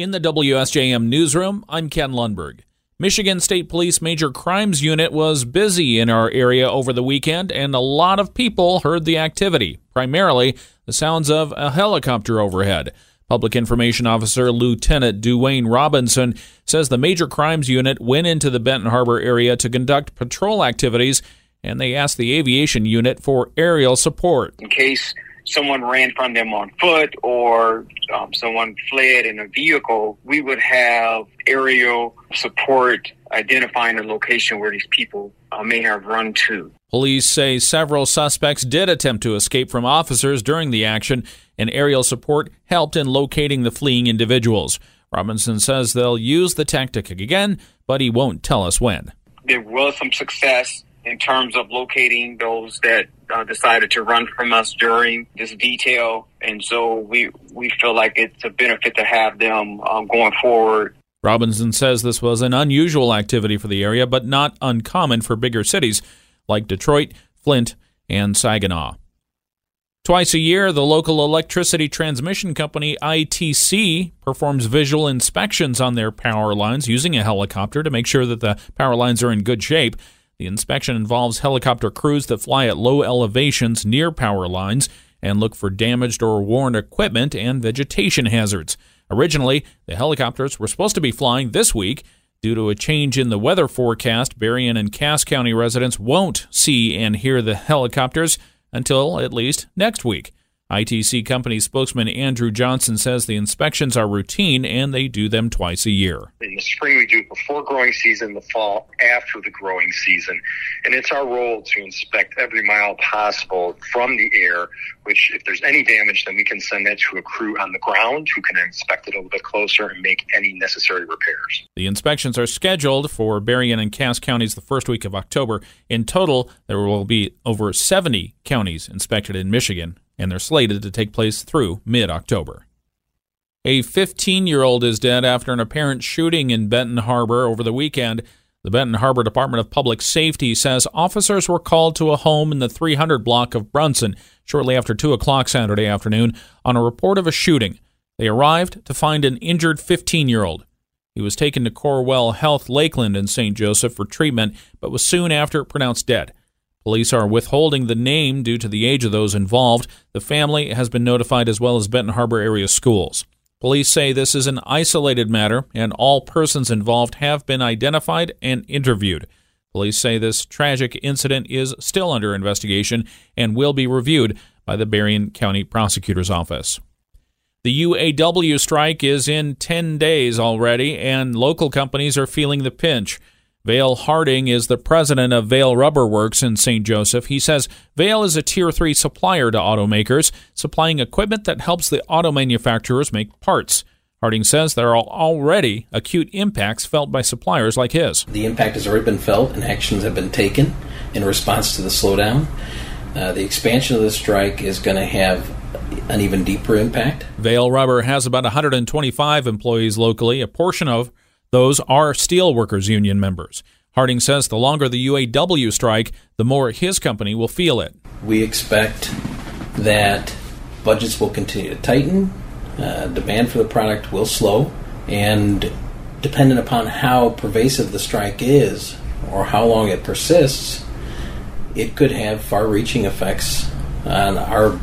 In the WSJM newsroom, I'm Ken Lundberg. Michigan State Police Major Crimes Unit was busy in our area over the weekend, and a lot of people heard the activity, primarily the sounds of a helicopter overhead. Public Information Officer Lieutenant Duane Robinson says the Major Crimes Unit went into the Benton Harbor area to conduct patrol activities, and they asked the Aviation Unit for aerial support. In case someone ran from them on foot or um, someone fled in a vehicle, we would have aerial support identifying the location where these people uh, may have run to. Police say several suspects did attempt to escape from officers during the action, and aerial support helped in locating the fleeing individuals. Robinson says they'll use the tactic again, but he won't tell us when. There was some success in terms of locating those that uh, decided to run from us during this detail, and so we we feel like it's a benefit to have them um, going forward. Robinson says this was an unusual activity for the area, but not uncommon for bigger cities like Detroit, Flint, and Saginaw. Twice a year, the local electricity transmission company ITC performs visual inspections on their power lines using a helicopter to make sure that the power lines are in good shape. The inspection involves helicopter crews that fly at low elevations near power lines and look for damaged or worn equipment and vegetation hazards. Originally, the helicopters were supposed to be flying this week. Due to a change in the weather forecast, Berrien and Cass County residents won't see and hear the helicopters until at least next week. ITC company spokesman Andrew Johnson says the inspections are routine and they do them twice a year. In the spring, we do it before growing season, the fall after the growing season. And it's our role to inspect every mile possible from the air, which if there's any damage, then we can send that to a crew on the ground who can inspect it a little bit closer and make any necessary repairs. The inspections are scheduled for Berrien and Cass counties the first week of October. In total, there will be over 70 counties inspected in Michigan and they're slated to take place through mid October. A 15 year old is dead after an apparent shooting in Benton Harbor over the weekend. The Benton Harbor Department of Public Safety says officers were called to a home in the 300 block of Brunson shortly after 2 o'clock Saturday afternoon on a report of a shooting. They arrived to find an injured 15 year old. He was taken to Corewell Health Lakeland in St. Joseph for treatment, but was soon after pronounced dead. Police are withholding the name due to the age of those involved. The family has been notified as well as Benton Harbor area schools. Police say this is an isolated matter and all persons involved have been identified and interviewed. Police say this tragic incident is still under investigation and will be reviewed by the Berrien County Prosecutor's Office. The UAW strike is in 10 days already, and local companies are feeling the pinch. Vale Harding is the president of Vail Rubber Works in St. Joseph. He says Vail is a tier 3 supplier to automakers, supplying equipment that helps the auto manufacturers make parts. Harding says there are already acute impacts felt by suppliers like his. The impact has already been felt and actions have been taken in response to the slowdown. Uh, the expansion of the strike is going to have an even deeper impact. Vail Rubber has about 125 employees locally. A portion of those are steelworkers union members. Harding says the longer the UAW strike, the more his company will feel it. We expect that budgets will continue to tighten, uh, demand for the product will slow, and dependent upon how pervasive the strike is or how long it persists, it could have far reaching effects on our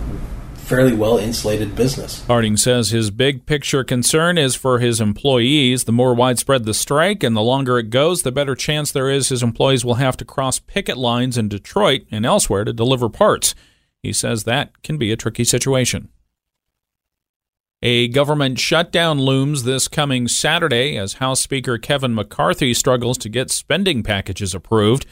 fairly well insulated business. Harding says his big picture concern is for his employees. The more widespread the strike and the longer it goes, the better chance there is his employees will have to cross picket lines in Detroit and elsewhere to deliver parts. He says that can be a tricky situation. A government shutdown looms this coming Saturday as House Speaker Kevin McCarthy struggles to get spending packages approved.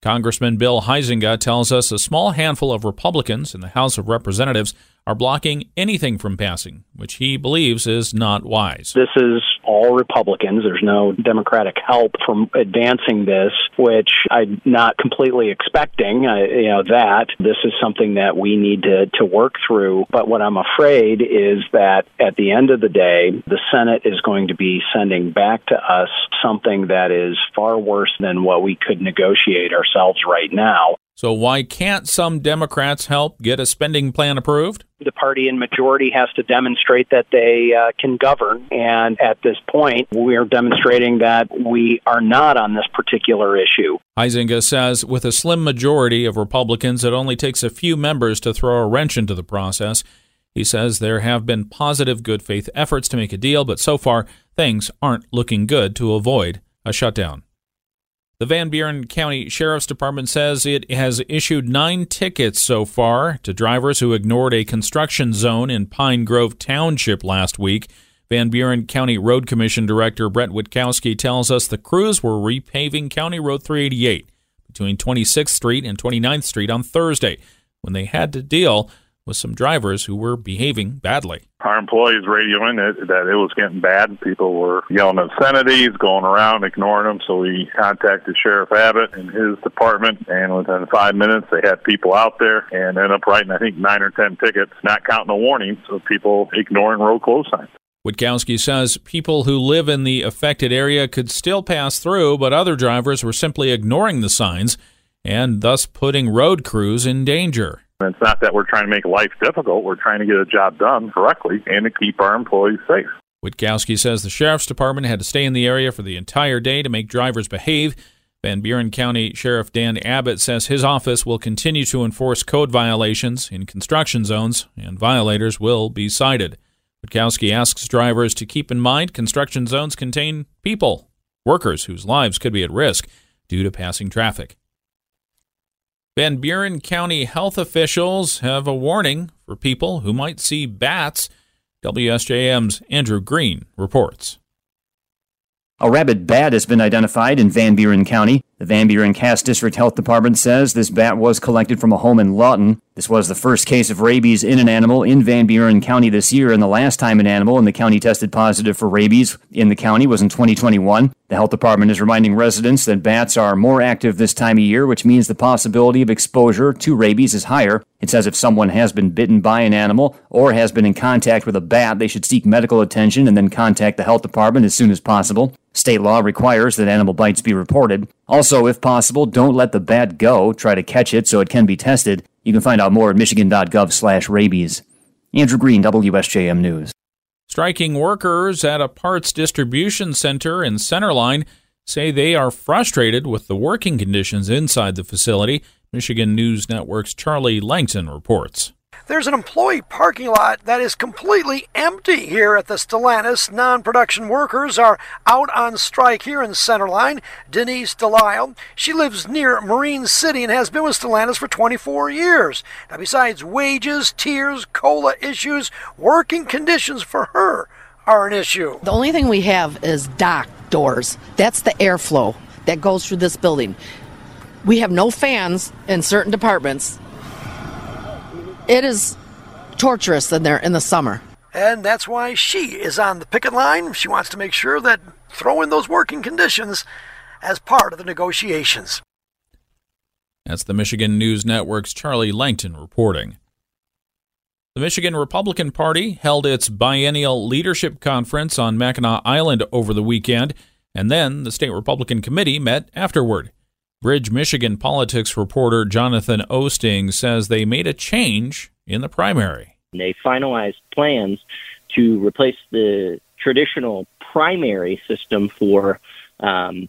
Congressman Bill Huizenga tells us a small handful of Republicans in the House of Representatives are blocking anything from passing, which he believes is not wise. This is all Republicans. There's no Democratic help from advancing this, which I'm not completely expecting. Uh, you know that this is something that we need to to work through. But what I'm afraid is that at the end of the day, the Senate is going to be sending back to us something that is far worse than what we could negotiate ourselves right now. So, why can't some Democrats help get a spending plan approved? The party in majority has to demonstrate that they uh, can govern. And at this point, we are demonstrating that we are not on this particular issue. Huizenga says with a slim majority of Republicans, it only takes a few members to throw a wrench into the process. He says there have been positive good faith efforts to make a deal, but so far, things aren't looking good to avoid a shutdown. The Van Buren County Sheriff's Department says it has issued nine tickets so far to drivers who ignored a construction zone in Pine Grove Township last week. Van Buren County Road Commission Director Brett Witkowski tells us the crews were repaving County Road 388 between 26th Street and 29th Street on Thursday when they had to deal with some drivers who were behaving badly. Our employees radioing that, that it was getting bad. People were yelling obscenities, going around, ignoring them. So we contacted Sheriff Abbott and his department, and within five minutes, they had people out there and ended up writing, I think, nine or ten tickets, not counting the warnings of people ignoring road close signs. Witkowski says people who live in the affected area could still pass through, but other drivers were simply ignoring the signs and thus putting road crews in danger. It's not that we're trying to make life difficult. We're trying to get a job done correctly and to keep our employees safe. Witkowski says the sheriff's department had to stay in the area for the entire day to make drivers behave. Van Buren County Sheriff Dan Abbott says his office will continue to enforce code violations in construction zones, and violators will be cited. Witkowski asks drivers to keep in mind construction zones contain people, workers whose lives could be at risk due to passing traffic. Van Buren County health officials have a warning for people who might see bats. WSJM's Andrew Green reports. A rabid bat has been identified in Van Buren County. The Van Buren Cass District Health Department says this bat was collected from a home in Lawton. This was the first case of rabies in an animal in Van Buren County this year, and the last time an animal in the county tested positive for rabies in the county was in 2021. The health department is reminding residents that bats are more active this time of year, which means the possibility of exposure to rabies is higher. It says if someone has been bitten by an animal or has been in contact with a bat, they should seek medical attention and then contact the health department as soon as possible. State law requires that animal bites be reported. Also, if possible, don't let the bat go. Try to catch it so it can be tested. You can find out more at michigan.gov slash rabies. Andrew Green, WSJM News. Striking workers at a parts distribution center in Center Line say they are frustrated with the working conditions inside the facility. Michigan News Network's Charlie Langton reports. There's an employee parking lot that is completely empty here at the Stellantis. Non production workers are out on strike here in Center Line. Denise Delisle, she lives near Marine City and has been with Stellantis for 24 years. Now, besides wages, tiers, COLA issues, working conditions for her are an issue. The only thing we have is dock doors. That's the airflow that goes through this building. We have no fans in certain departments it is torturous in there in the summer. And that's why she is on the picket line. She wants to make sure that throw in those working conditions as part of the negotiations. That's the Michigan News Network's Charlie Langton reporting. The Michigan Republican Party held its biennial leadership conference on Mackinac Island over the weekend, and then the state Republican committee met afterward. Bridge, Michigan politics reporter Jonathan Oosting says they made a change in the primary. They finalized plans to replace the traditional primary system for um,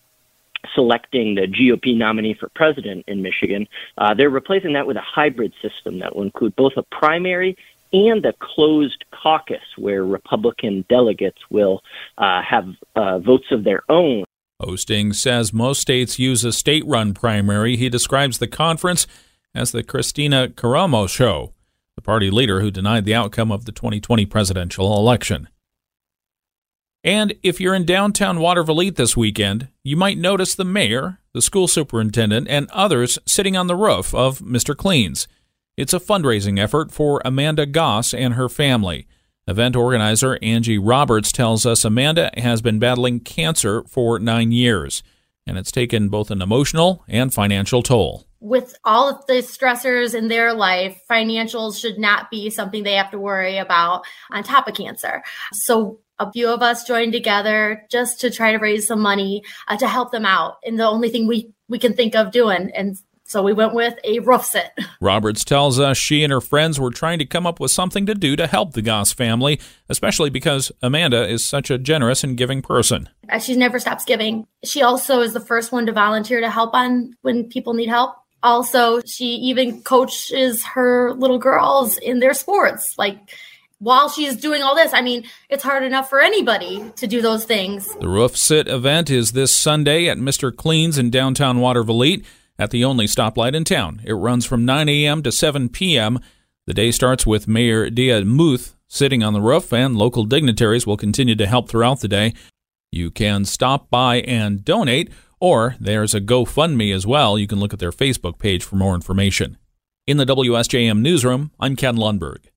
selecting the GOP nominee for president in Michigan. Uh, they're replacing that with a hybrid system that will include both a primary and a closed caucus where Republican delegates will uh, have uh, votes of their own Oosting says most states use a state run primary. He describes the conference as the Kristina Karamo show, the party leader who denied the outcome of the 2020 presidential election. And if you're in downtown Watervliet this weekend, you might notice the mayor, the school superintendent, and others sitting on the roof of Mr. Cleans. It's a fundraising effort for Amanda Goss and her family. Event organizer Angie Roberts tells us Amanda has been battling cancer for nine years, and it's taken both an emotional and financial toll. With all of the stressors in their life, financials should not be something they have to worry about on top of cancer. So a few of us joined together just to try to raise some money uh, to help them out. And the only thing we, we can think of doing and So we went with a roof sit. Roberts tells us she and her friends were trying to come up with something to do to help the Goss family, especially because Amanda is such a generous and giving person. She never stops giving. She also is the first one to volunteer to help on when people need help. Also, she even coaches her little girls in their sports. Like while she's doing all this, I mean, it's hard enough for anybody to do those things. The Roof Sit event is this Sunday at Mr. Clean's in downtown Water Watervliet at the only stoplight in town. It runs from 9 a.m. to 7 p.m. The day starts with Mayor Dia Muth sitting on the roof, and local dignitaries will continue to help throughout the day. You can stop by and donate, or there's a GoFundMe as well. You can look at their Facebook page for more information. In the WSJM newsroom, I'm Ken Lundberg.